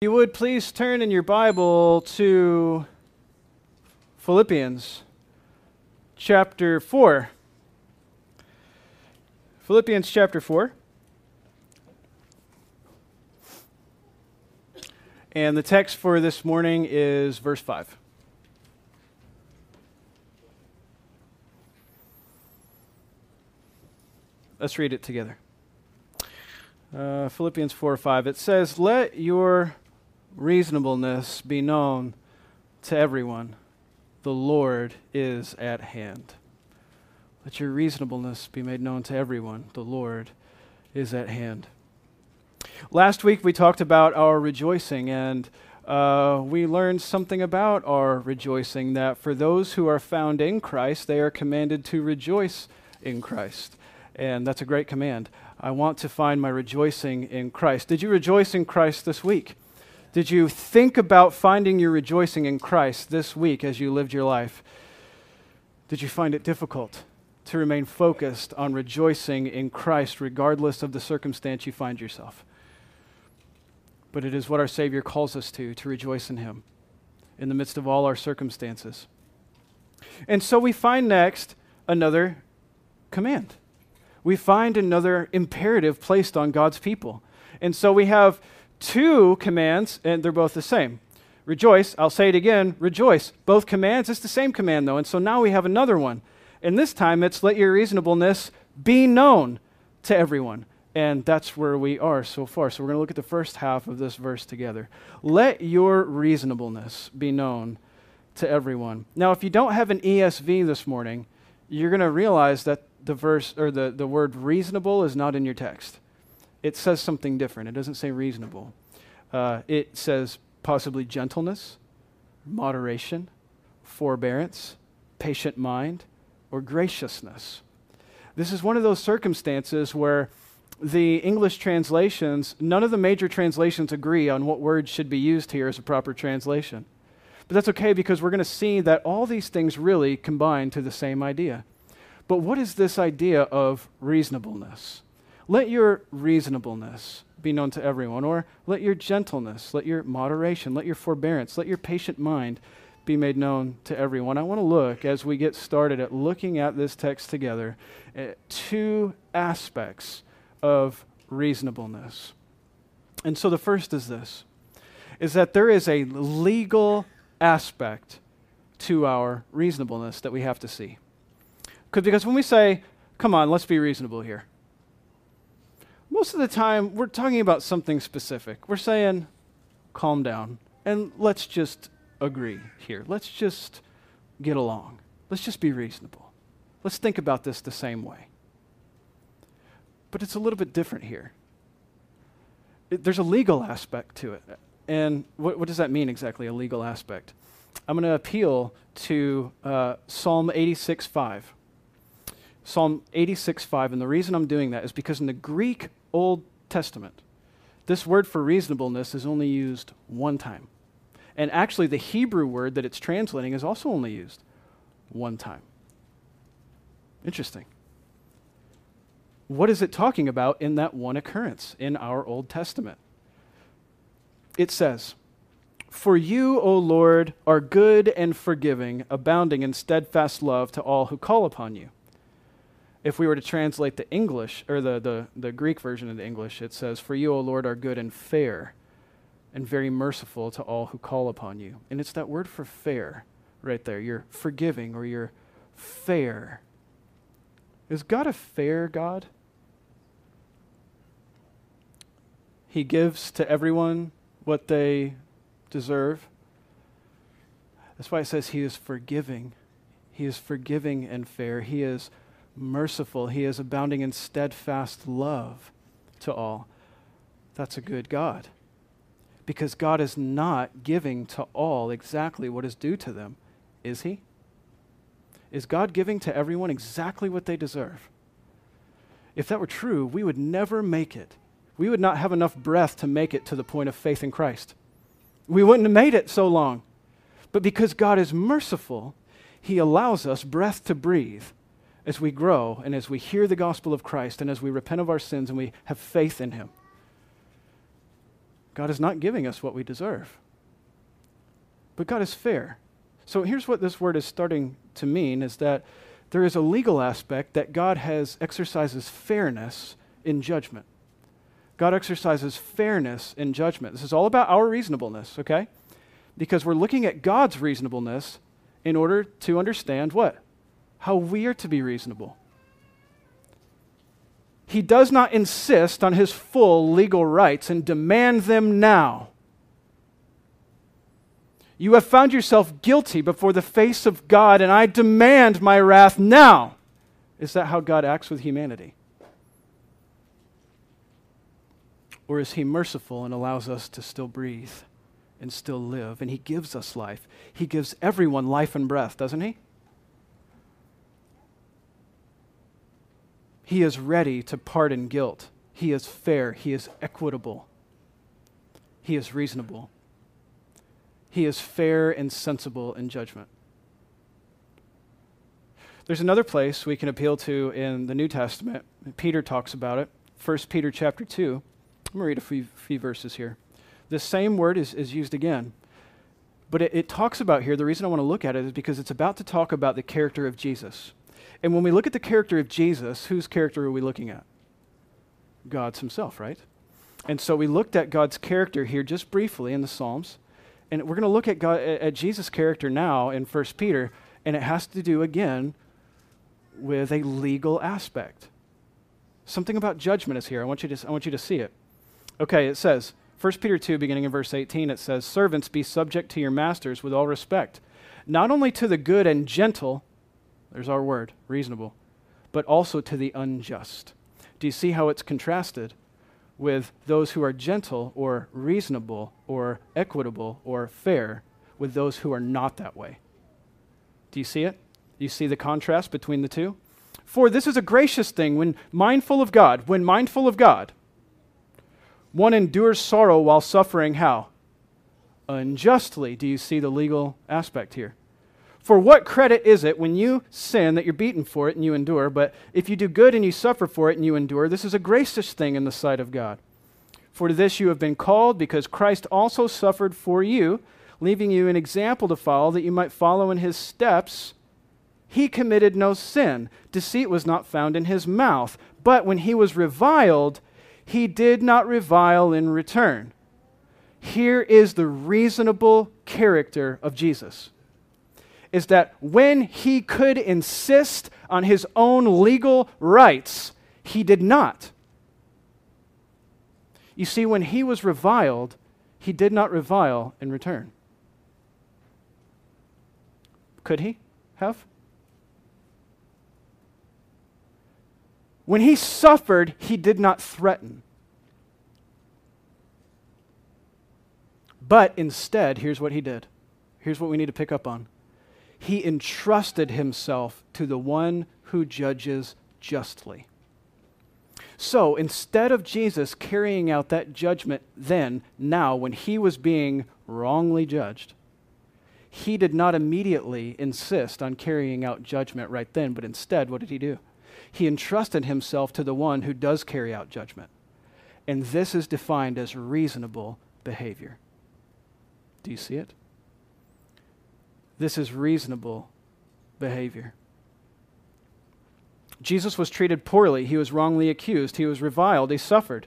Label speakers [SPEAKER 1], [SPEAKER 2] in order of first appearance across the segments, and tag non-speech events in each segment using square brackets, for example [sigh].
[SPEAKER 1] You would please turn in your Bible to Philippians chapter 4. Philippians chapter 4. And the text for this morning is verse 5. Let's read it together. Uh, Philippians 4 5. It says, Let your reasonableness be known to everyone. The Lord is at hand. Let your reasonableness be made known to everyone. The Lord is at hand. Last week we talked about our rejoicing, and uh, we learned something about our rejoicing that for those who are found in Christ, they are commanded to rejoice in Christ. And that's a great command. I want to find my rejoicing in Christ. Did you rejoice in Christ this week? Did you think about finding your rejoicing in Christ this week as you lived your life? Did you find it difficult to remain focused on rejoicing in Christ regardless of the circumstance you find yourself? But it is what our Savior calls us to, to rejoice in Him in the midst of all our circumstances. And so we find next another command. We find another imperative placed on God's people. And so we have two commands, and they're both the same. Rejoice, I'll say it again, rejoice. Both commands, it's the same command though. And so now we have another one. And this time it's let your reasonableness be known to everyone. And that's where we are so far. So we're going to look at the first half of this verse together. Let your reasonableness be known to everyone. Now, if you don't have an ESV this morning, you're going to realize that the verse or the, the word reasonable is not in your text it says something different. It doesn't say reasonable. Uh, it says possibly gentleness, moderation, forbearance, patient mind, or graciousness. This is one of those circumstances where the English translations, none of the major translations agree on what word should be used here as a proper translation. But that's okay because we're going to see that all these things really combine to the same idea. But what is this idea of reasonableness? Let your reasonableness be known to everyone, or let your gentleness, let your moderation, let your forbearance, let your patient mind be made known to everyone. I want to look, as we get started, at looking at this text together, at two aspects of reasonableness. And so the first is this is that there is a legal aspect to our reasonableness that we have to see. Because when we say, come on, let's be reasonable here, most of the time we're talking about something specific. We're saying, calm down and let's just agree here. Let's just get along. Let's just be reasonable. Let's think about this the same way. But it's a little bit different here. It, there's a legal aspect to it. And what, what, does that mean exactly, a legal aspect? I'm going to appeal to uh, Psalm 86 5. Psalm 86 5. And the reason I'm doing that is because in the Greek Old Testament, this word for reasonableness is only used one time. And actually, the Hebrew word that it's translating is also only used one time. Interesting. What is it talking about in that one occurrence in our Old Testament? It says, For you, O Lord, are good and forgiving, abounding in steadfast love to all who call upon you if we were to translate the English, or the, the, the Greek version of the English, it says, For you, O Lord, are good and fair, and very merciful to all who call upon you. And it's that word for fair right there. You're forgiving or you're fair. Is God a fair God? He gives to everyone what they deserve. That's why it says He is forgiving. He is forgiving and fair. He is merciful. He is abounding in steadfast love to all. That's a good God. Because God is not giving to all exactly what is due to them, is He? Is God giving to everyone exactly what they deserve? If that were true, we would never make it. We would not have enough breath to make it to the point of faith in Christ. We wouldn't have made it so long. But because God is merciful, He allows us breath to breathe as we grow and as we hear the gospel of Christ and as we repent of our sins and we have faith in Him. God is not giving us what we deserve. But God is fair. So here's what this word is starting to mean is that there is a legal aspect that God has exercises fairness in judgment. God exercises fairness in judgment. This is all about our reasonableness, okay? Because we're looking at God's reasonableness in order to understand what? How we are to be reasonable. He does not insist on his full legal rights and demand them now. You have found yourself guilty before the face of God, and I demand my wrath now. Is that how God acts with humanity? Or is he merciful and allows us to still breathe and still live? And he gives us life. He gives everyone life and breath, doesn't he? He is ready to pardon guilt. He is fair. He is equitable. He is reasonable. He is fair and sensible in judgment. There's another place we can appeal to in the New Testament. Peter talks about it. 1 Peter chapter 2. I'm going to read a few, few verses here. The same word is, is used again. But it, it talks about here, the reason I want to look at it is because it's about to talk about the character of Jesus. And when we look at the character of Jesus, whose character are we looking at? God's himself, right? And so we looked at God's character here just briefly in the Psalms. And we're going to look at, God, at Jesus' character now in 1 Peter, and it has to do again with a legal aspect. Something about judgment is here. I want you to, I want you to see it. Okay, it says, 1 Peter 2, beginning in verse 18, it says, Servants, be subject to your masters with all respect, not only to the good and gentle, there's our word, reasonable, but also to the unjust. Do you see how it's contrasted with those who are gentle or reasonable or equitable or fair with those who are not that way? Do you see it? Do you see the contrast between the two? For this is a gracious thing when mindful of God, when mindful of God, one endures sorrow while suffering how? Unjustly. Do you see the legal aspect here? For what credit is it when you sin that you're beaten for it and you endure? But if you do good and you suffer for it and you endure, this is a gracious thing in the sight of God. For to this you have been called, because Christ also suffered for you, leaving you an example to follow, that you might follow in his steps. He committed no sin. Deceit was not found in his mouth. But when he was reviled, he did not revile in return. Here is the reasonable character of Jesus is that when he could insist on his own legal rights, he did not. You see, when he was reviled, he did not revile in return. Could he have? When he suffered, he did not threaten. But instead, here's what he did. Here's what we need to pick up on he entrusted himself to the one who judges justly. So instead of Jesus carrying out that judgment then, now, when he was being wrongly judged, he did not immediately insist on carrying out judgment right then, but instead, what did he do? He entrusted himself to the one who does carry out judgment. And this is defined as reasonable behavior. Do you see it? This is reasonable behavior. Jesus was treated poorly. He was wrongly accused. He was reviled. He suffered.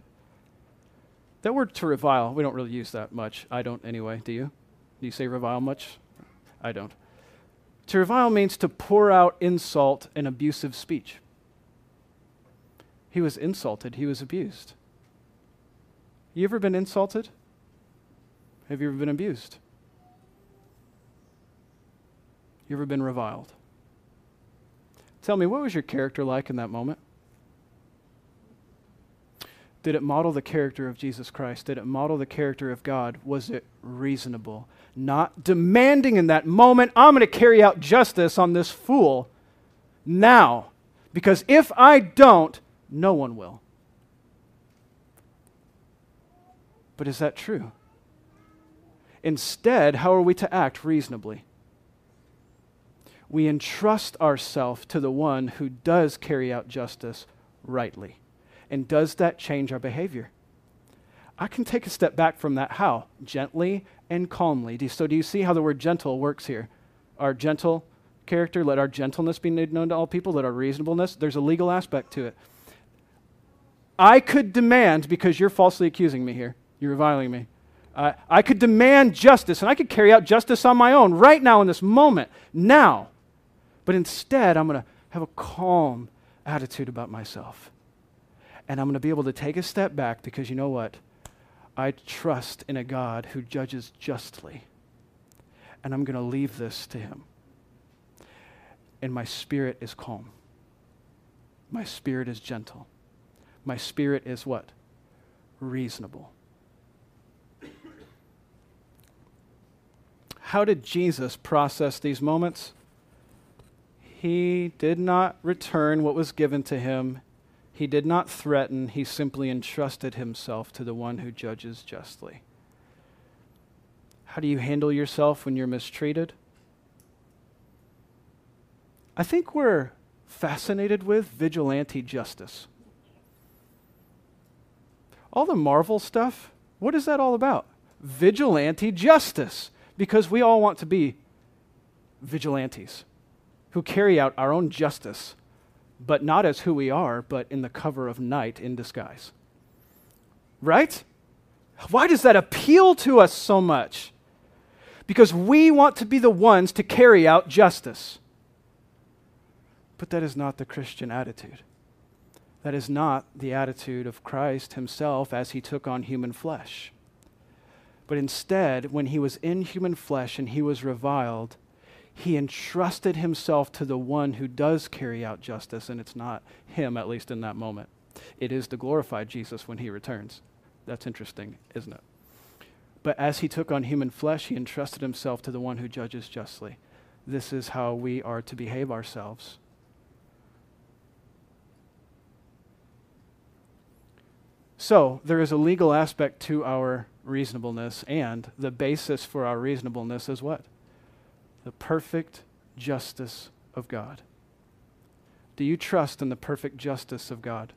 [SPEAKER 1] That word to revile, we don't really use that much. I don't anyway. Do you? Do you say revile much? I don't. To revile means to pour out insult and abusive speech. He was insulted, he was abused. You ever been insulted? Have you ever been abused? You ever been reviled? Tell me, what was your character like in that moment? Did it model the character of Jesus Christ? Did it model the character of God? Was it reasonable? Not demanding in that moment, I'm going to carry out justice on this fool now. Because if I don't, no one will. But is that true? Instead, how are we to act reasonably? We entrust ourselves to the one who does carry out justice rightly. And does that change our behavior? I can take a step back from that. How? Gently and calmly. So, do you see how the word gentle works here? Our gentle character, let our gentleness be made known to all people, let our reasonableness, there's a legal aspect to it. I could demand, because you're falsely accusing me here, you're reviling me. Uh, I could demand justice, and I could carry out justice on my own right now in this moment, now. But instead, I'm going to have a calm attitude about myself. And I'm going to be able to take a step back because you know what? I trust in a God who judges justly. And I'm going to leave this to him. And my spirit is calm. My spirit is gentle. My spirit is what? Reasonable. How did Jesus process these moments? He did not return what was given to him. He did not threaten. He simply entrusted himself to the one who judges justly. How do you handle yourself when you're mistreated? I think we're fascinated with vigilante justice. All the Marvel stuff, what is that all about? Vigilante justice. Because we all want to be vigilantes who carry out our own justice, but not as who we are, but in the cover of night in disguise. Right? Why does that appeal to us so much? Because we want to be the ones to carry out justice. But that is not the Christian attitude. That is not the attitude of Christ himself as he took on human flesh. But instead, when he was in human flesh and he was reviled, he entrusted himself to the one who does carry out justice, and it's not him, at least in that moment. It is the glorified Jesus when he returns. That's interesting, isn't it? But as he took on human flesh, he entrusted himself to the one who judges justly. This is how we are to behave ourselves. So, there is a legal aspect to our reasonableness, and the basis for our reasonableness is what? The perfect justice of God. Do you trust in the perfect justice of God?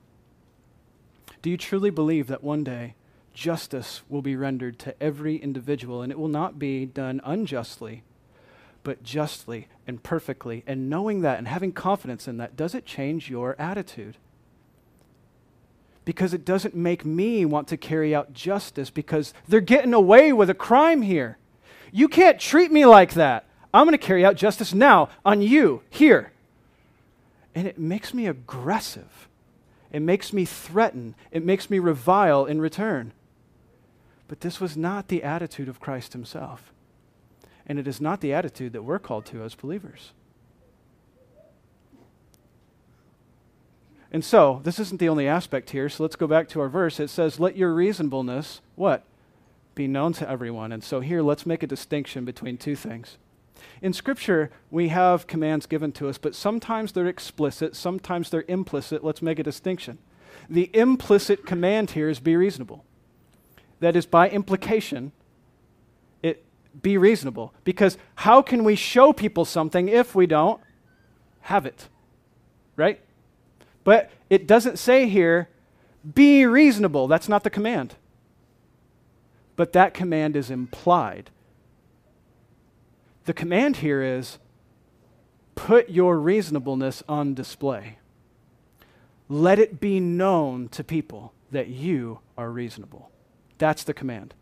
[SPEAKER 1] Do you truly believe that one day justice will be rendered to every individual and it will not be done unjustly, but justly and perfectly? And knowing that and having confidence in that, does it change your attitude? because it doesn't make me want to carry out justice because they're getting away with a crime here. You can't treat me like that. I'm going to carry out justice now on you here. And it makes me aggressive. It makes me threaten. It makes me revile in return. But this was not the attitude of Christ himself. And it is not the attitude that we're called to as believers. And so, this isn't the only aspect here. So let's go back to our verse. It says, Let your reasonableness, what? Be known to everyone. And so here, let's make a distinction between two things. In Scripture, we have commands given to us, but sometimes they're explicit, sometimes they're implicit. Let's make a distinction. The implicit command here is be reasonable. That is, by implication, it be reasonable. Because how can we show people something if we don't have it? Right? But it doesn't say here, be reasonable. That's not the command. But that command is implied. The command here is put your reasonableness on display. Let it be known to people that you are reasonable. That's the command.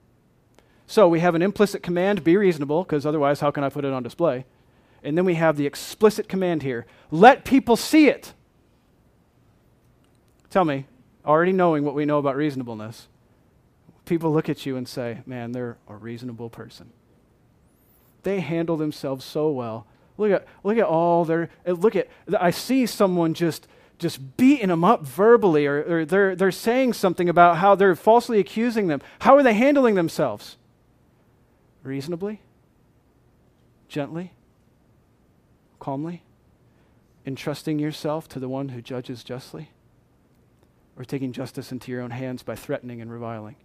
[SPEAKER 1] So we have an implicit command, be reasonable, because otherwise, how can I put it on display? And then we have the explicit command here let people see it. Tell me, already knowing what we know about reasonableness, people look at you and say, man, they're a reasonable person. They handle themselves so well. Look at, look at all their, uh, look at, I see someone just, just beating them up verbally, or, or they're, they're saying something about how they're falsely accusing them. How are they handling themselves? Reasonably? Gently? Calmly? Entrusting yourself to the one who judges justly? or taking justice into your own hands by threatening and reviling.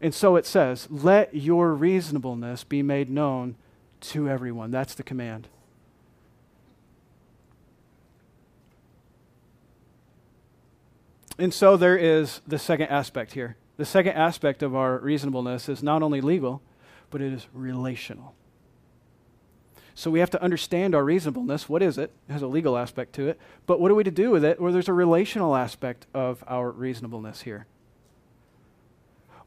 [SPEAKER 1] And so it says, let your reasonableness be made known to everyone. That's the command. And so there is the second aspect here. The second aspect of our reasonableness is not only legal, but it is relational. So we have to understand our reasonableness. What is it? It has a legal aspect to it. But what are we to do with it? Well, there's a relational aspect of our reasonableness here.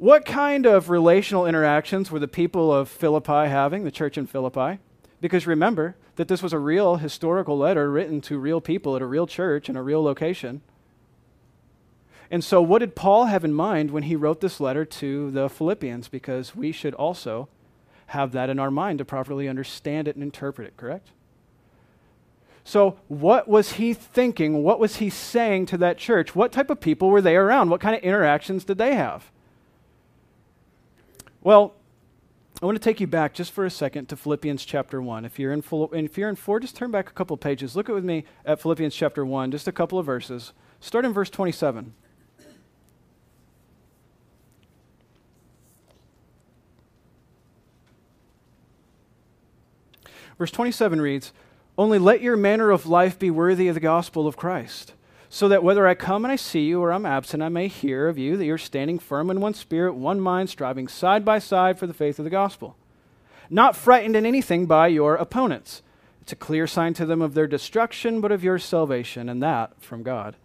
[SPEAKER 1] What kind of relational interactions were the people of Philippi having, the church in Philippi? Because remember that this was a real historical letter written to real people at a real church in a real location. And so, what did Paul have in mind when he wrote this letter to the Philippians? Because we should also have that in our mind to properly understand it and interpret it, correct? So, what was he thinking? What was he saying to that church? What type of people were they around? What kind of interactions did they have? Well, I want to take you back just for a second to Philippians chapter 1. If you're in, if you're in 4, just turn back a couple of pages. Look at with me at Philippians chapter 1, just a couple of verses. Start in verse 27. Verse 27 reads, Only let your manner of life be worthy of the gospel of Christ, so that whether I come and I see you or I'm absent, I may hear of you that you're standing firm in one spirit, one mind, striving side by side for the faith of the gospel. Not frightened in anything by your opponents. It's a clear sign to them of their destruction, but of your salvation, and that from God.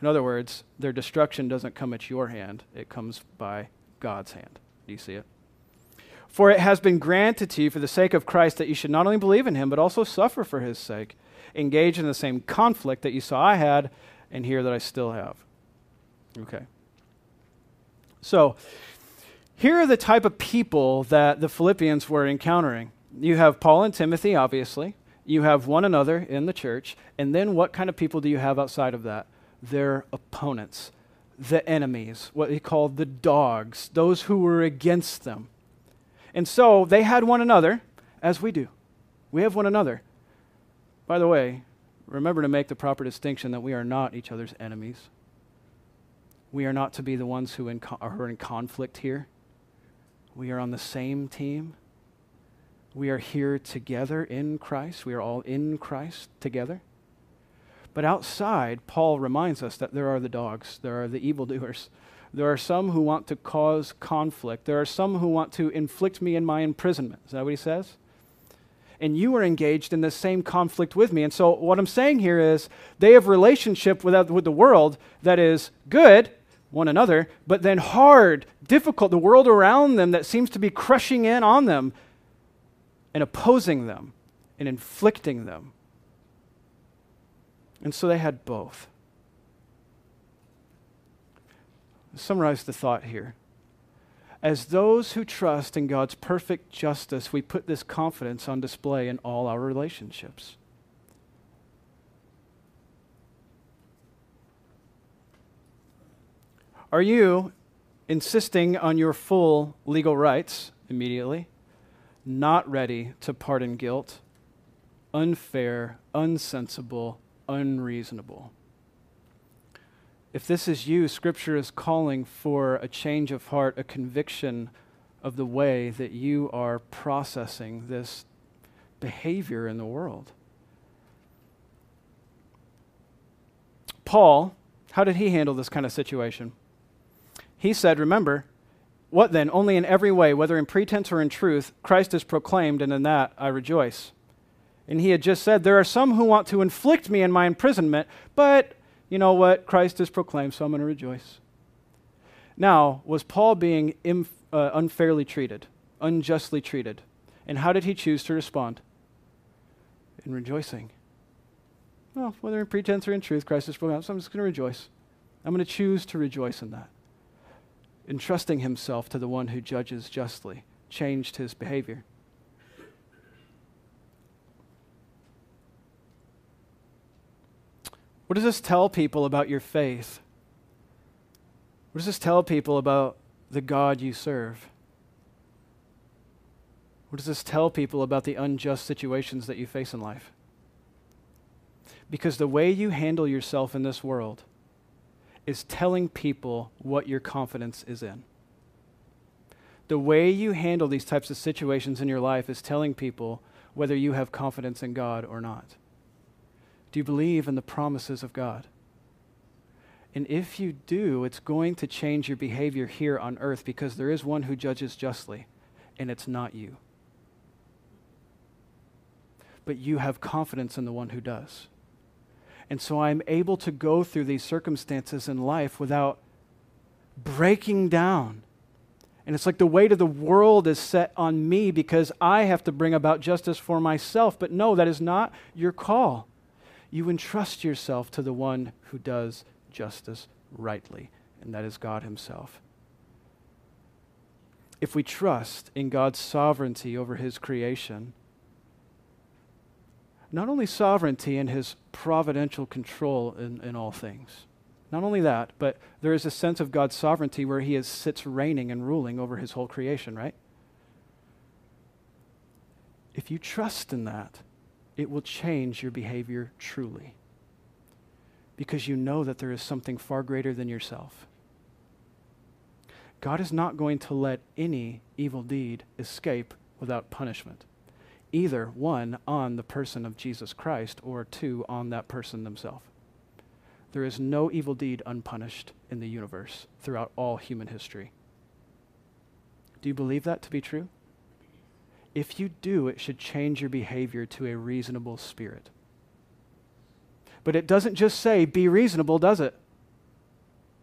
[SPEAKER 1] In other words, their destruction doesn't come at your hand, it comes by God's hand. Do you see it? For it has been granted to you for the sake of Christ that you should not only believe in him, but also suffer for his sake, engage in the same conflict that you saw I had and hear that I still have. Okay. So, here are the type of people that the Philippians were encountering. You have Paul and Timothy, obviously. You have one another in the church. And then what kind of people do you have outside of that? Their opponents, the enemies, what he called the dogs, those who were against them. And so they had one another, as we do. We have one another. By the way, remember to make the proper distinction that we are not each other's enemies. We are not to be the ones who in co- are in conflict here. We are on the same team. We are here together in Christ. We are all in Christ together. But outside, Paul reminds us that there are the dogs, there are the evildoers, there are some who want to cause conflict. There are some who want to inflict me in my imprisonment. Is that what he says? And you are engaged in the same conflict with me. And so, what I'm saying here is they have relationship with, with the world that is good, one another, but then hard, difficult, the world around them that seems to be crushing in on them and opposing them and inflicting them. And so they had both. summarize the thought here. As those who trust in God's perfect justice, we put this confidence on display in all our relationships. Are you insisting on your full legal rights immediately, not ready to pardon guilt, unfair, unsensible, unreasonable? If this is you, Scripture is calling for a change of heart, a conviction of the way that you are processing this behavior in the world. Paul, how did he handle this kind of situation? He said, Remember, what then? Only in every way, whether in pretense or in truth, Christ is proclaimed, and in that I rejoice. And he had just said, There are some who want to inflict me in my imprisonment, but you know what? Christ is proclaimed, so I'm going to rejoice. Now, was Paul being inf- uh, unfairly treated, unjustly treated? And how did he choose to respond? In rejoicing. Well, whether in pretense or in truth, Christ is proclaimed, so I'm just going to rejoice. I'm going to choose to rejoice in that. Entrusting himself to the one who judges justly, changed his behavior. What does this tell people about your faith? What does this tell people about the God you serve? What does this tell people about the unjust situations that you face in life? Because the way you handle yourself in this world is telling people what your confidence is in. The way you handle these types of situations in your life is telling people whether you have confidence in God or not. Do you believe in the promises of God? And if you do, it's going to change your behavior here on earth because there is one who judges justly, and it's not you. But you have confidence in the one who does. And so I'm able to go through these circumstances in life without breaking down. And it's like the weight of the world is set on me because I have to bring about justice for myself. But no, that is not your call. You entrust yourself to the one who does justice rightly, and that is God Himself. If we trust in God's sovereignty over His creation, not only sovereignty and His providential control in, in all things, not only that, but there is a sense of God's sovereignty where He is, sits reigning and ruling over His whole creation, right? If you trust in that, it will change your behavior truly. Because you know that there is something far greater than yourself. God is not going to let any evil deed escape without punishment. Either one on the person of Jesus Christ or two on that person themselves. There is no evil deed unpunished in the universe throughout all human history. Do you believe that to be true? If you do, it should change your behavior to a reasonable spirit. But it doesn't just say, be reasonable, does it?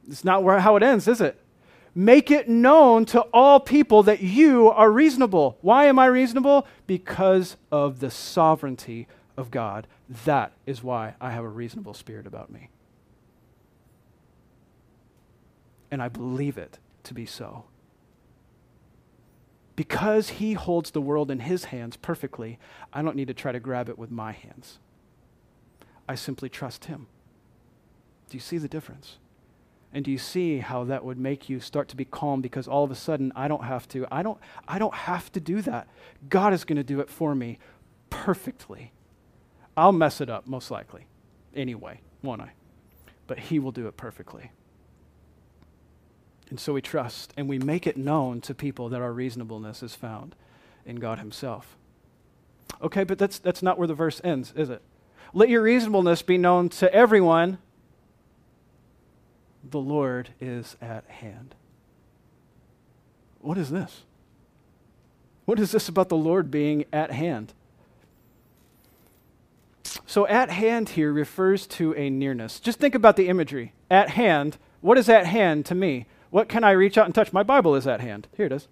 [SPEAKER 1] It's not where, how it ends, is it? Make it known to all people that you are reasonable. Why am I reasonable? Because of the sovereignty of God. That is why I have a reasonable spirit about me. and I believe it to be so. Because he holds the world in his hands perfectly, I don't need to try to grab it with my hands. I simply trust him. Do you see the difference? And do you see how that would make you start to be calm because all of a sudden I don't have to I don't I don't have to do that. God is going to do it for me perfectly. I'll mess it up most likely. Anyway, won't I? But he will do it perfectly. And so we trust and we make it known to people that our reasonableness is found in God Himself. Okay, but that's, that's not where the verse ends, is it? Let your reasonableness be known to everyone. The Lord is at hand. What is this? What is this about the Lord being at hand? So, at hand here refers to a nearness. Just think about the imagery. At hand, what is at hand to me? What can I reach out and touch? My Bible is at hand. Here it is.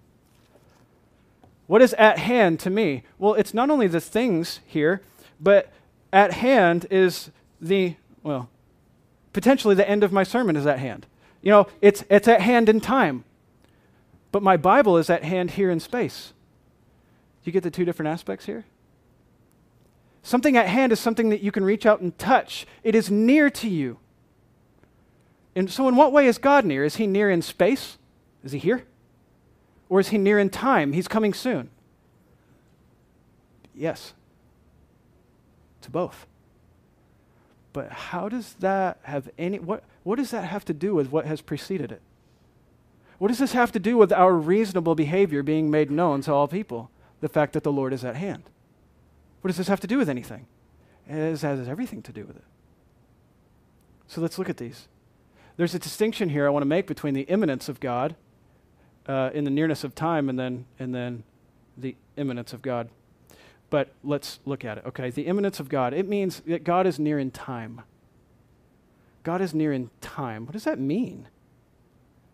[SPEAKER 1] What is at hand to me? Well, it's not only the things here, but at hand is the, well, potentially the end of my sermon is at hand. You know, it's, it's at hand in time. But my Bible is at hand here in space. You get the two different aspects here? Something at hand is something that you can reach out and touch, it is near to you. And so, in what way is God near? Is he near in space? Is he here? Or is he near in time? He's coming soon. Yes, to both. But how does that have any, what, what does that have to do with what has preceded it? What does this have to do with our reasonable behavior being made known to all people? The fact that the Lord is at hand. What does this have to do with anything? It has, has everything to do with it. So let's look at these. There's a distinction here I want to make between the imminence of God uh, in the nearness of time and then, and then the immanence of God. But let's look at it. Okay, the imminence of God. It means that God is near in time. God is near in time. What does that mean?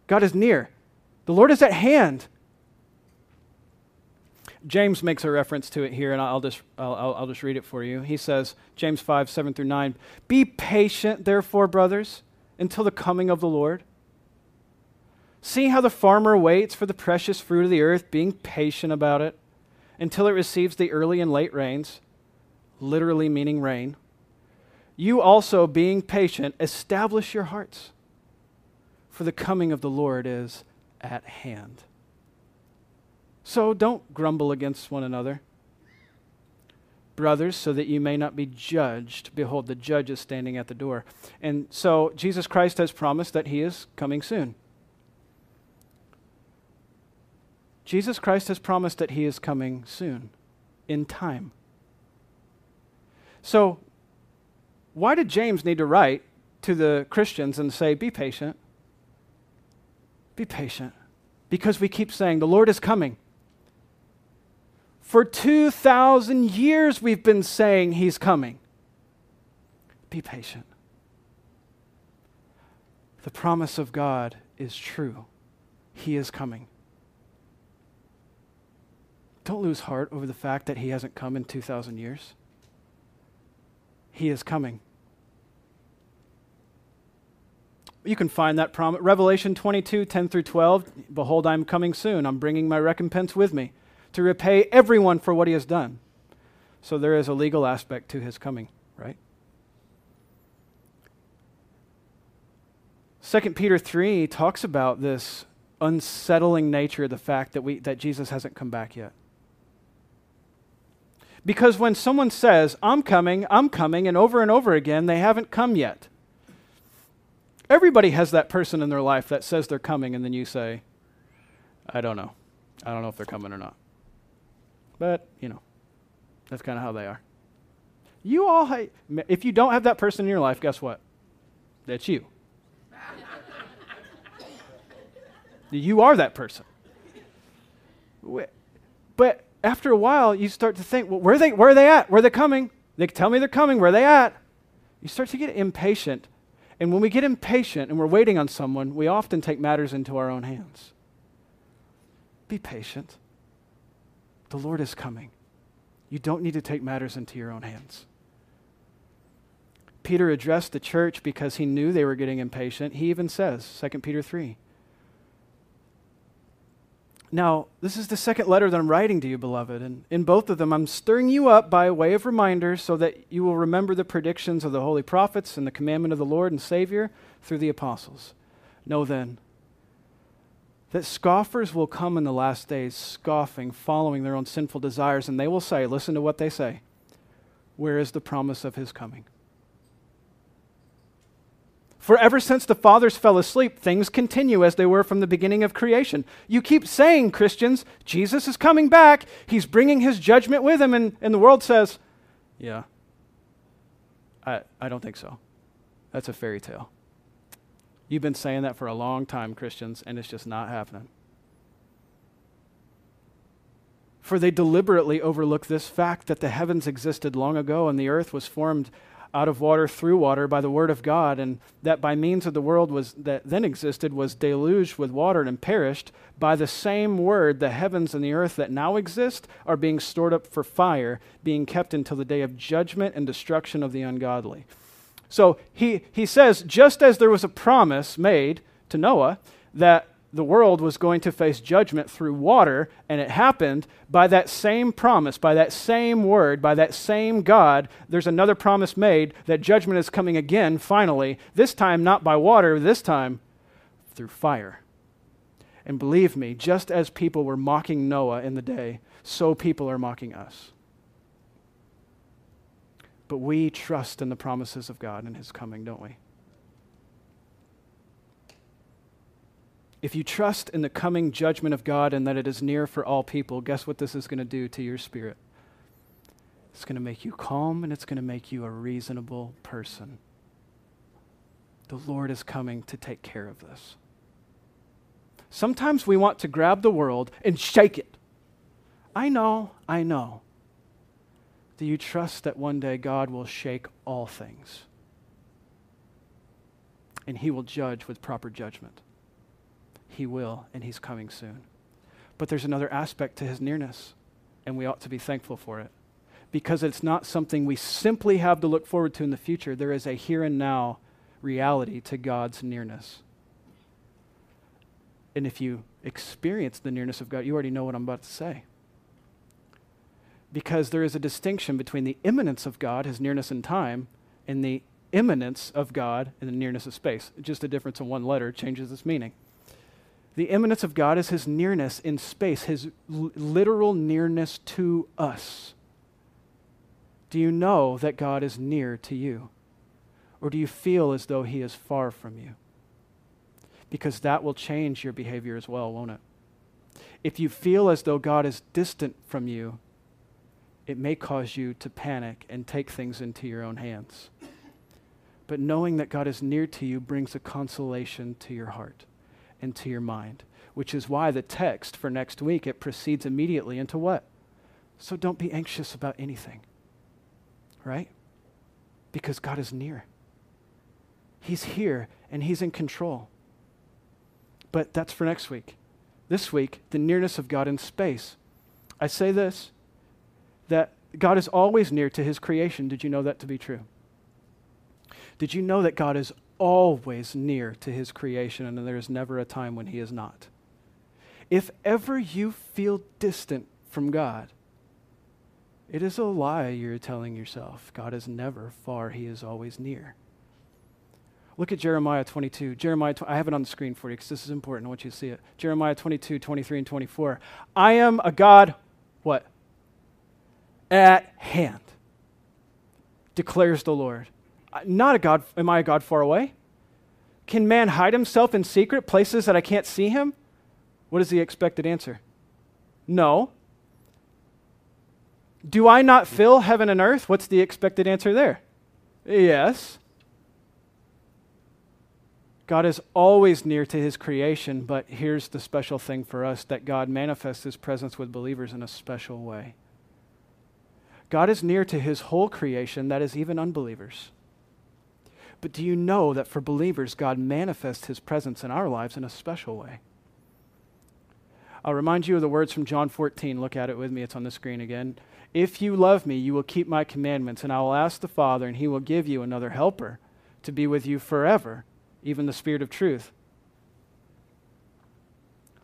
[SPEAKER 1] God is near. The Lord is at hand. James makes a reference to it here, and I'll just, I'll, I'll, just read it for you. He says, James 5, 7 through 9, Be patient, therefore, brothers until the coming of the Lord? See how the farmer waits for the precious fruit of the earth, being patient about it until it receives the early and late rains, literally meaning rain. You also, being patient, establish your hearts, for the coming of the Lord is at hand. So don't grumble against one another brothers, so that you may not be judged. Behold, the judge is standing at the door. And so Jesus Christ has promised that he is coming soon. Jesus Christ has promised that he is coming soon, in time. So, why did James need to write to the Christians and say, Be patient. Be patient. Because we keep saying, The Lord is coming. For 2,000 years, we've been saying He's coming. Be patient. The promise of God is true. He is coming. Don't lose heart over the fact that He hasn't come in 2,000 years. He is coming. You can find that promise. Revelation 22, 10 through 12. Behold, I'm coming soon. I'm bringing my recompense with me to repay everyone for what he has done. So there is a legal aspect to his coming, right? 2 Peter 3 talks about this unsettling nature of the fact that, we, that Jesus hasn't come back yet. Because when someone says, I'm coming, I'm coming, and over and over again, they haven't come yet. Everybody has that person in their life that says they're coming, and then you say, I don't know. I don't know if they're coming or not. But, you know, that's kind of how they are. You all, ha- if you don't have that person in your life, guess what? That's you. [laughs] you are that person. But after a while, you start to think, well, where are they, where are they at? Where are they coming? They tell me they're coming. Where are they at? You start to get impatient. And when we get impatient and we're waiting on someone, we often take matters into our own hands. Be patient. The Lord is coming. You don't need to take matters into your own hands. Peter addressed the church because he knew they were getting impatient. He even says, 2 Peter 3, now, this is the second letter that I'm writing to you, beloved, and in both of them, I'm stirring you up by way of reminder so that you will remember the predictions of the holy prophets and the commandment of the Lord and Savior through the apostles. Know then that scoffers will come in the last days, scoffing, following their own sinful desires, and they will say, Listen to what they say, Where is the promise of his coming? For ever since the fathers fell asleep, things continue as they were from the beginning of creation. You keep saying, Christians, Jesus is coming back. He's bringing his judgment with him. And, and the world says, yeah, I, I don't think so. That's a fairy tale. You've been saying that for a long time, Christians, and it's just not happening. For they deliberately overlook this fact that the heavens existed long ago and the earth was formed out of water through water by the word of God, and that by means of the world was that then existed was deluged with water and perished, by the same word the heavens and the earth that now exist are being stored up for fire, being kept until the day of judgment and destruction of the ungodly. So he, he says, just as there was a promise made to Noah that the world was going to face judgment through water, and it happened by that same promise, by that same word, by that same God. There's another promise made that judgment is coming again, finally, this time not by water, this time through fire. And believe me, just as people were mocking Noah in the day, so people are mocking us. But we trust in the promises of God and His coming, don't we? If you trust in the coming judgment of God and that it is near for all people, guess what this is going to do to your spirit? It's going to make you calm and it's going to make you a reasonable person. The Lord is coming to take care of this. Sometimes we want to grab the world and shake it. I know, I know. Do you trust that one day God will shake all things? And he will judge with proper judgment. He will, and He's coming soon. But there's another aspect to His nearness, and we ought to be thankful for it. Because it's not something we simply have to look forward to in the future. There is a here and now reality to God's nearness. And if you experience the nearness of God, you already know what I'm about to say. Because there is a distinction between the imminence of God, his nearness in time, and the immanence of God and the nearness of space. Just a difference in one letter changes its meaning. The immanence of God is his nearness in space, his l- literal nearness to us. Do you know that God is near to you? Or do you feel as though he is far from you? Because that will change your behavior as well, won't it? If you feel as though God is distant from you, it may cause you to panic and take things into your own hands. But knowing that God is near to you brings a consolation to your heart and to your mind, which is why the text for next week it proceeds immediately into what? So don't be anxious about anything. Right? Because God is near. He's here and he's in control. But that's for next week. This week, the nearness of God in space. I say this that God is always near to his creation. Did you know that to be true? Did you know that God is always near to his creation and there is never a time when he is not? If ever you feel distant from God, it is a lie you're telling yourself. God is never far, he is always near. Look at Jeremiah 22. Jeremiah, tw- I have it on the screen for you because this is important. I want you to see it. Jeremiah 22, 23, and 24. I am a God, what? At hand, declares the Lord. Not a God, am I a God far away? Can man hide himself in secret places that I can't see him? What is the expected answer? No. Do I not fill heaven and earth? What's the expected answer there? Yes. God is always near to his creation, but here's the special thing for us that God manifests his presence with believers in a special way. God is near to his whole creation, that is, even unbelievers. But do you know that for believers, God manifests his presence in our lives in a special way? I'll remind you of the words from John 14. Look at it with me, it's on the screen again. If you love me, you will keep my commandments, and I will ask the Father, and he will give you another helper to be with you forever even the Spirit of truth,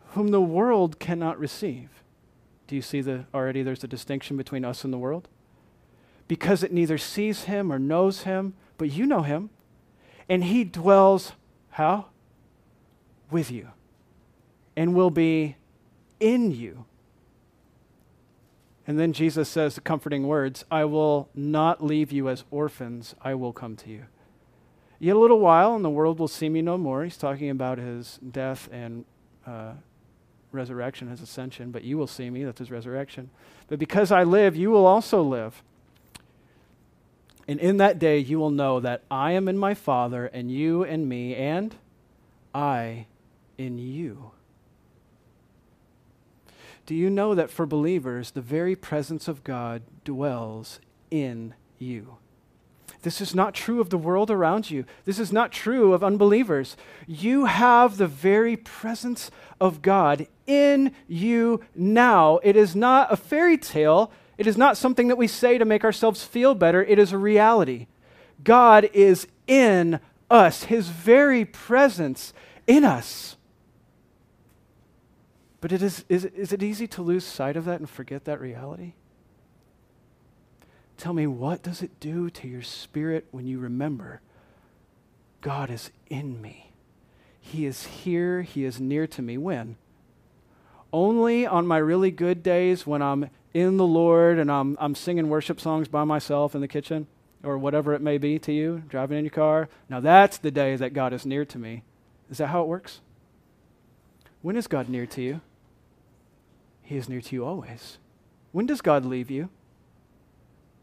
[SPEAKER 1] whom the world cannot receive. Do you see the already there's a distinction between us and the world? Because it neither sees him or knows him, but you know him, and he dwells how? With you. And will be in you. And then Jesus says the comforting words I will not leave you as orphans, I will come to you. Yet a little while, and the world will see me no more. He's talking about his death and uh, resurrection, his ascension. But you will see me, that's his resurrection. But because I live, you will also live. And in that day, you will know that I am in my Father, and you in me, and I in you. Do you know that for believers, the very presence of God dwells in you? This is not true of the world around you. This is not true of unbelievers. You have the very presence of God in you now. It is not a fairy tale. It is not something that we say to make ourselves feel better. It is a reality. God is in us, His very presence in us. But it is, is, is it easy to lose sight of that and forget that reality? Tell me, what does it do to your spirit when you remember God is in me? He is here, He is near to me. When? Only on my really good days when I'm in the Lord and I'm, I'm singing worship songs by myself in the kitchen or whatever it may be to you, driving in your car. Now that's the day that God is near to me. Is that how it works? When is God near to you? He is near to you always. When does God leave you?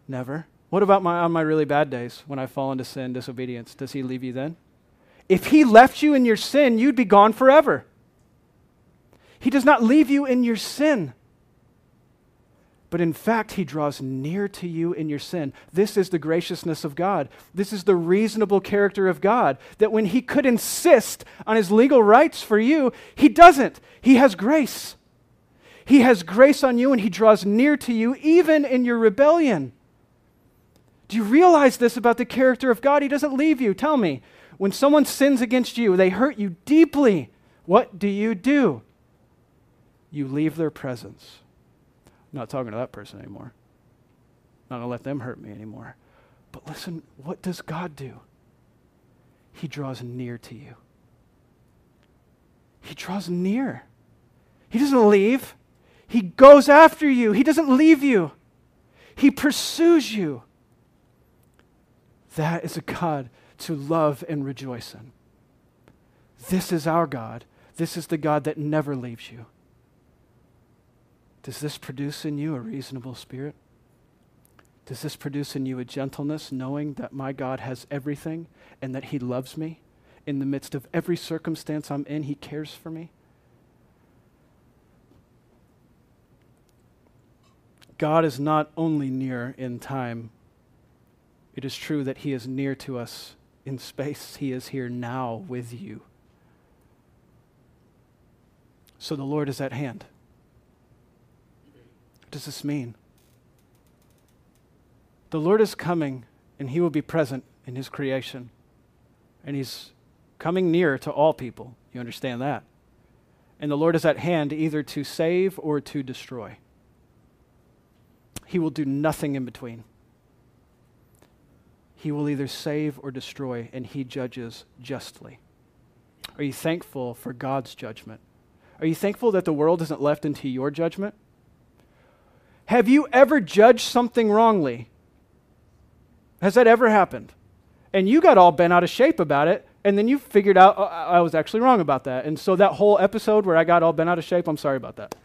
[SPEAKER 1] Never. What about my, on my really bad days when I fall into sin, disobedience? Does he leave you then? If he left you in your sin, you'd be gone forever. He does not leave you in your sin. But in fact, he draws near to you in your sin. This is the graciousness of God. This is the reasonable character of God. That when he could insist on his legal rights for you, he doesn't. He has grace. He has grace on you and he draws near to you even in your rebellion. Do you realize this about the character of God? He doesn't leave you. Tell me, when someone sins against you, they hurt you deeply, what do you do? You leave their presence. I'm not talking to that person anymore. I'm not going to let them hurt me anymore. But listen, what does God do? He draws near to you. He draws near. He doesn't leave. He goes after you. He doesn't leave you. He pursues you. That is a God to love and rejoice in. This is our God. This is the God that never leaves you. Does this produce in you a reasonable spirit? Does this produce in you a gentleness, knowing that my God has everything and that He loves me? In the midst of every circumstance I'm in, He cares for me? God is not only near in time, it is true that He is near to us in space. He is here now with you. So the Lord is at hand. Does this mean? The Lord is coming, and He will be present in His creation. And He's coming near to all people. You understand that? And the Lord is at hand either to save or to destroy. He will do nothing in between. He will either save or destroy, and He judges justly. Are you thankful for God's judgment? Are you thankful that the world isn't left into your judgment? Have you ever judged something wrongly? Has that ever happened? And you got all bent out of shape about it, and then you figured out oh, I was actually wrong about that. And so that whole episode where I got all bent out of shape, I'm sorry about that.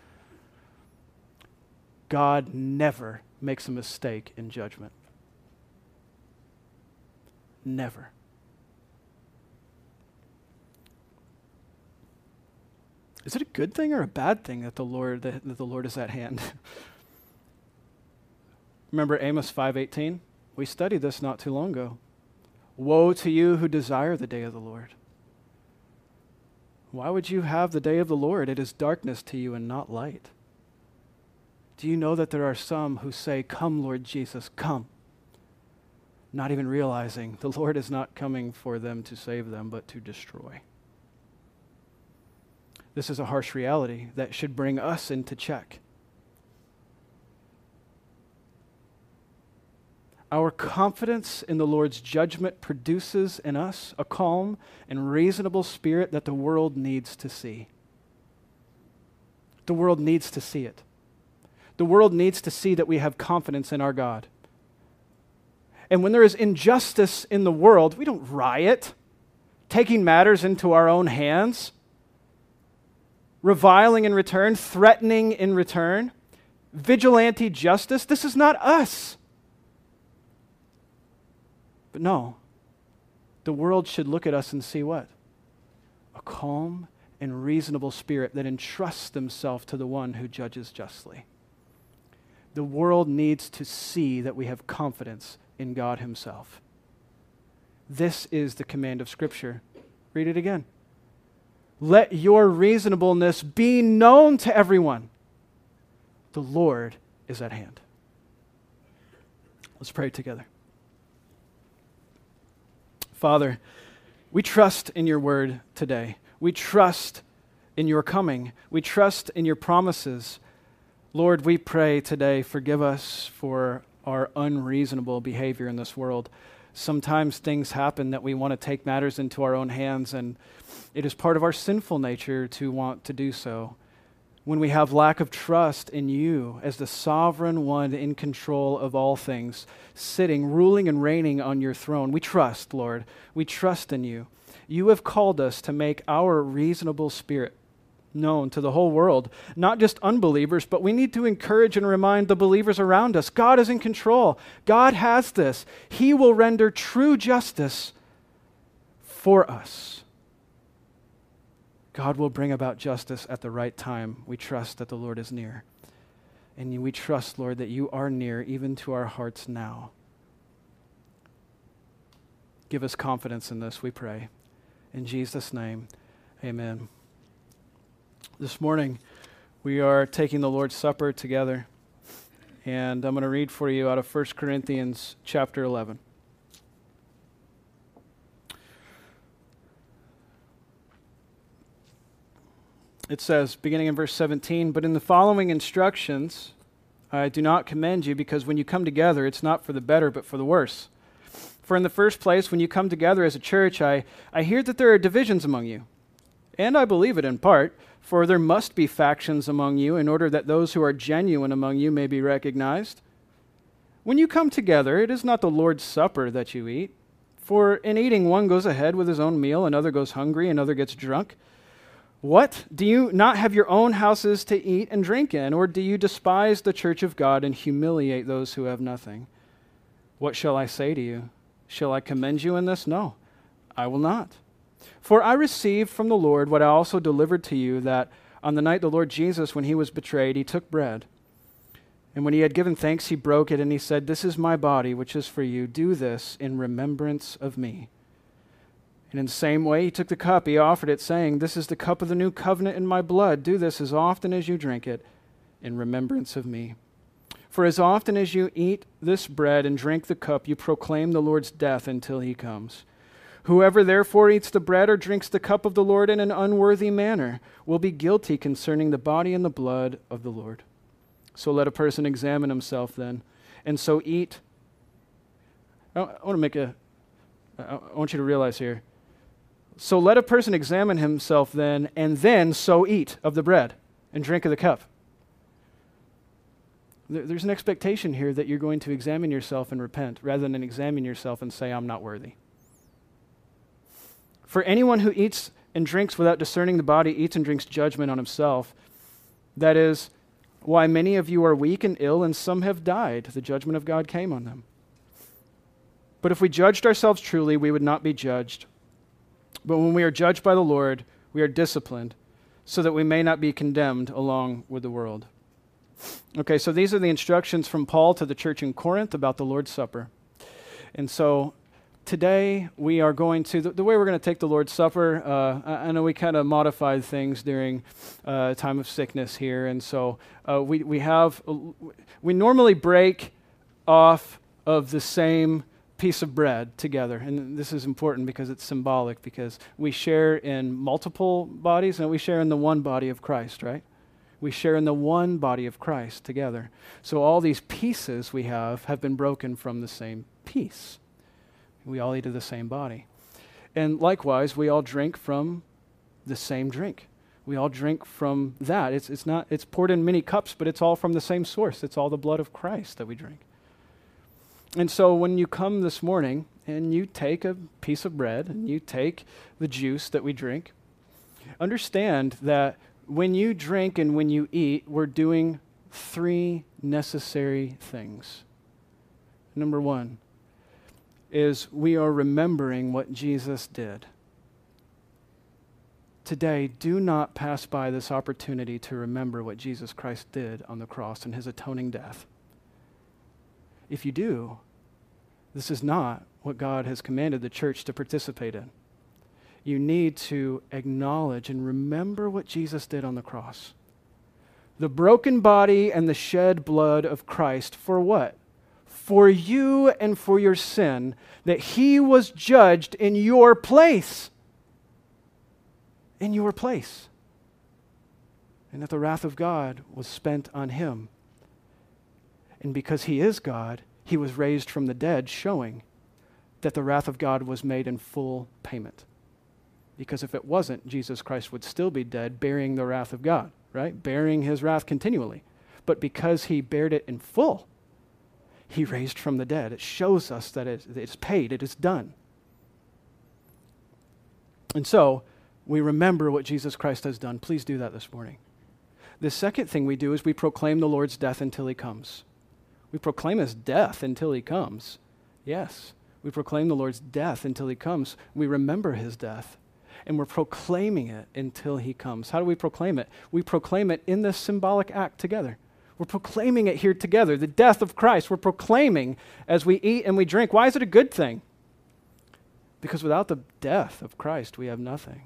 [SPEAKER 1] God never makes a mistake in judgment. Never. Is it a good thing or a bad thing that the Lord that, that the Lord is at hand? [laughs] Remember Amos 5:18? We studied this not too long ago. Woe to you who desire the day of the Lord. Why would you have the day of the Lord? It is darkness to you and not light. Do you know that there are some who say, Come, Lord Jesus, come? Not even realizing the Lord is not coming for them to save them, but to destroy. This is a harsh reality that should bring us into check. Our confidence in the Lord's judgment produces in us a calm and reasonable spirit that the world needs to see. The world needs to see it. The world needs to see that we have confidence in our God. And when there is injustice in the world, we don't riot, taking matters into our own hands, reviling in return, threatening in return, vigilante justice. This is not us. But no, the world should look at us and see what? A calm and reasonable spirit that entrusts themselves to the one who judges justly. The world needs to see that we have confidence in God Himself. This is the command of Scripture. Read it again. Let your reasonableness be known to everyone. The Lord is at hand. Let's pray together. Father, we trust in your word today. We trust in your coming. We trust in your promises. Lord, we pray today, forgive us for our unreasonable behavior in this world. Sometimes things happen that we want to take matters into our own hands, and it is part of our sinful nature to want to do so. When we have lack of trust in you as the sovereign one in control of all things, sitting, ruling, and reigning on your throne, we trust, Lord. We trust in you. You have called us to make our reasonable spirit known to the whole world, not just unbelievers, but we need to encourage and remind the believers around us God is in control. God has this. He will render true justice for us. God will bring about justice at the right time. We trust that the Lord is near. And we trust, Lord, that you are near even to our hearts now. Give us confidence in this, we pray. In Jesus' name, amen. This morning, we are taking the Lord's Supper together. And I'm going to read for you out of 1 Corinthians chapter 11. It says, beginning in verse 17, But in the following instructions, I do not commend you because when you come together, it's not for the better, but for the worse. For in the first place, when you come together as a church, I, I hear that there are divisions among you. And I believe it in part. For there must be factions among you, in order that those who are genuine among you may be recognized. When you come together, it is not the Lord's Supper that you eat. For in eating, one goes ahead with his own meal, another goes hungry, another gets drunk. What? Do you not have your own houses to eat and drink in? Or do you despise the church of God and humiliate those who have nothing? What shall I say to you? Shall I commend you in this? No, I will not. For I received from the Lord what I also delivered to you that on the night the Lord Jesus, when he was betrayed, he took bread. And when he had given thanks, he broke it, and he said, This is my body, which is for you. Do this in remembrance of me. And in the same way, he took the cup, he offered it, saying, This is the cup of the new covenant in my blood. Do this as often as you drink it in remembrance of me. For as often as you eat this bread and drink the cup, you proclaim the Lord's death until he comes. Whoever therefore eats the bread or drinks the cup of the Lord in an unworthy manner will be guilty concerning the body and the blood of the Lord. So let a person examine himself then, and so eat. I want to make a, I want you to realize here. So let a person examine himself then, and then so eat of the bread and drink of the cup. There's an expectation here that you're going to examine yourself and repent rather than examine yourself and say, I'm not worthy. For anyone who eats and drinks without discerning the body eats and drinks judgment on himself. That is why many of you are weak and ill, and some have died. The judgment of God came on them. But if we judged ourselves truly, we would not be judged. But when we are judged by the Lord, we are disciplined, so that we may not be condemned along with the world. Okay, so these are the instructions from Paul to the church in Corinth about the Lord's Supper. And so today we are going to, the, the way we're going to take the Lord's Supper, uh, I, I, know we kind of modified things during uh, time of sickness here. And so uh, we, we have, we normally break off of the same piece of bread together. And this is important because it's symbolic, because we share in multiple bodies and we share in the one body of Christ, right? We share in the one body of Christ together. So all these pieces we have have been broken from the same piece. We all eat of the same body. And likewise, we all drink from the same drink. We all drink from that. It's, it's, not, it's poured in many cups, but it's all from the same source. It's all the blood of Christ that we drink. And so when you come this morning and you take a piece of bread and you take the juice that we drink, understand that when you drink and when you eat, we're doing three necessary things. Number one is we are remembering what Jesus did. Today, do not pass by this opportunity to remember what Jesus Christ did on the cross and his atoning death. If you do, this is not what God has commanded the church to participate in you need to acknowledge and remember what Jesus did on the cross. The broken body and the shed blood of Christ for what? For you and for your sin, that he was judged in your place. In your place. And that the wrath of God was spent on him. And because he is God, he was raised from the dead, showing that the wrath of God was made in full payment. Because if it wasn't, Jesus Christ would still be dead, bearing the wrath of God, right? Bearing his wrath continually. But because he bared it in full, he raised from the dead. It shows us that it's paid, it is done. And so, we remember what Jesus Christ has done. Please do that this morning. The second thing we do is we proclaim the Lord's death until he comes. We proclaim his death until he comes. Yes, we proclaim the Lord's death until he comes. We remember his death and we're proclaiming it until he comes. How do we proclaim it? We proclaim it in this symbolic act together. We're proclaiming it here together, the death of Christ. We're proclaiming as we eat and we drink. Why is it a good thing? Because without the death of Christ, we have nothing.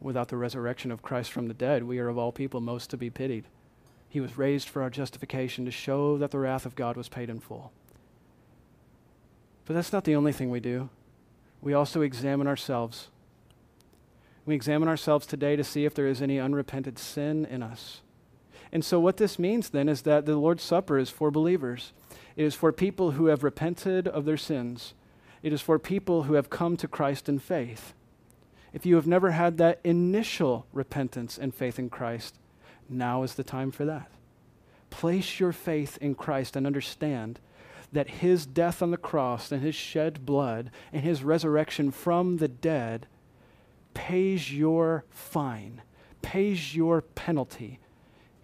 [SPEAKER 1] Without the resurrection of Christ from the dead, we are of all people most to be pitied. He was raised for our justification to show that the wrath of God was paid in full. But that's not the only thing we do. We also examine ourselves we examine ourselves today to see if there is any unrepented sin in us. And so, what this means then is that the Lord's Supper is for believers. It is for people who have repented of their sins. It is for people who have come to Christ in faith. If you have never had that initial repentance and faith in Christ, now is the time for that. Place your faith in Christ and understand that his death on the cross and his shed blood and his resurrection from the dead pays your fine, pays your penalty.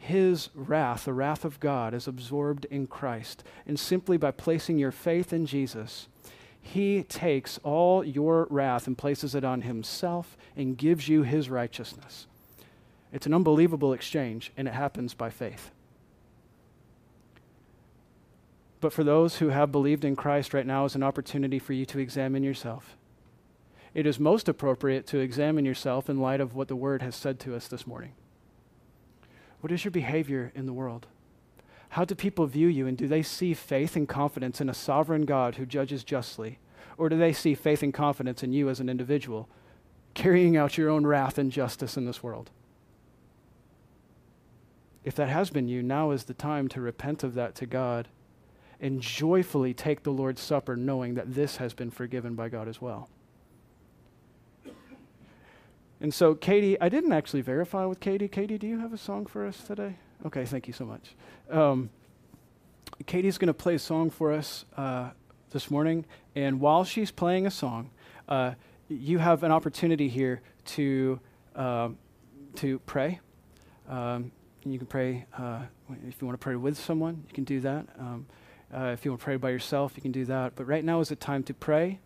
[SPEAKER 1] his wrath, the wrath of God, is absorbed in Christ. And simply by placing your faith in Jesus, he takes all your wrath and places it on himself and gives you his righteousness. It's an unbelievable exchange, and it happens by faith. But for those who have believed in Christ right now is an opportunity for you to examine yourself. It is most appropriate to examine yourself in light of what the Word has said to us this morning. What is your behavior in the world? How do people view you, and do they see faith and confidence in a sovereign God who judges justly? Or do they see faith and confidence in you as an individual, carrying out your own wrath and justice in this world? If that has been you, now is the time to repent of that to God and joyfully take the Lord's Supper, knowing that this has been forgiven by God as well. And so, Katie, I didn't actually verify with Katie. Katie, do you have a song for us today? Okay, thank you so much. Um, Katie's going to play a song for us uh, this morning, and while she's playing a song, uh, you have an opportunity here to um, to pray. Um, you can pray uh, if you want to pray with someone. You can do that. Um, uh, if you want to pray by yourself, you can do that. But right now is a time to pray,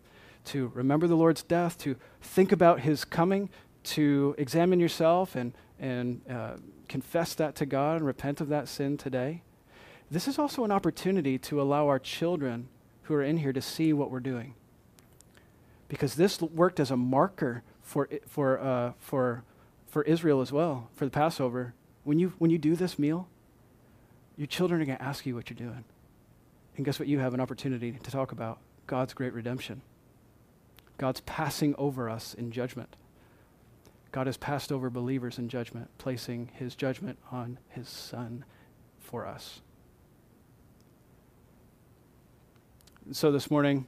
[SPEAKER 1] to remember the Lord's death, to think about His coming, to examine yourself and, and uh, confess that to God and repent of that sin today. This is also an opportunity to allow our children who are in here to see what we're doing. Because this worked as a marker for, for, uh, for, for Israel as well, for the Passover. When you, when you do this meal, your children are going to ask you what you're doing. And guess what? You have an opportunity to talk about God's great redemption. God's passing over us in judgment. God has passed over believers in judgment, placing his judgment on his Son for us. So this morning,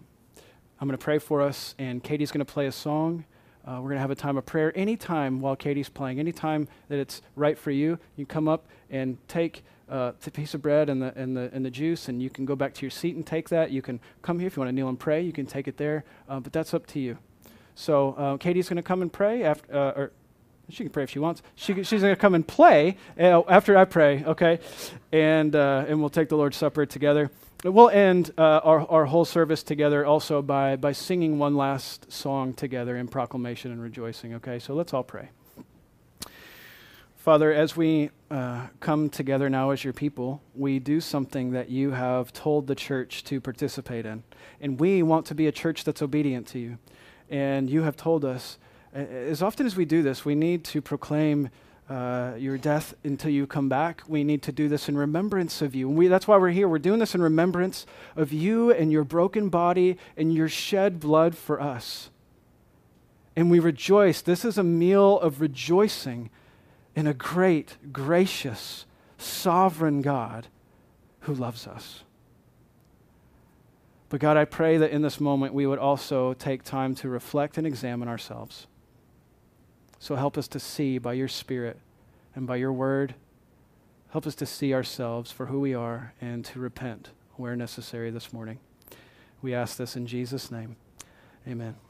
[SPEAKER 1] I'm going to pray for us, and Katie's going to play a song. Uh, we're going to have a time of prayer anytime while Katie's playing. Anytime that it's right for you, you come up and take uh, a piece of bread and the, and, the, and the juice, and you can go back to your seat and take that. You can come here if you want to kneel and pray. You can take it there, uh, but that's up to you. So uh, Katie's going to come and pray after, uh, or she can pray if she wants. She, she's going to come and play uh, after I pray, okay? And, and we'll take the Lord's Supper together. We'll end uh, our, our whole service together also by, by singing one last song together in proclamation and rejoicing, okay? So let's all pray. Father, as we uh, come together now as your people, we do something that you have told the church to participate in. And we want to be a church that's obedient to you. And you have told us as often as we do this, we need to proclaim uh, your death until you come back. We need to do this in remembrance of you. And we, that's why we're here. We're doing this in remembrance of you and your broken body and your shed blood for us. And we rejoice. This is a meal of rejoicing in a great, gracious, sovereign God who loves us. But God, I pray that in this moment we would also take time to reflect and examine ourselves. So help us to see by your Spirit and by your word. Help us to see ourselves for who we are and to repent where necessary this morning. We ask this in Jesus' name. Amen.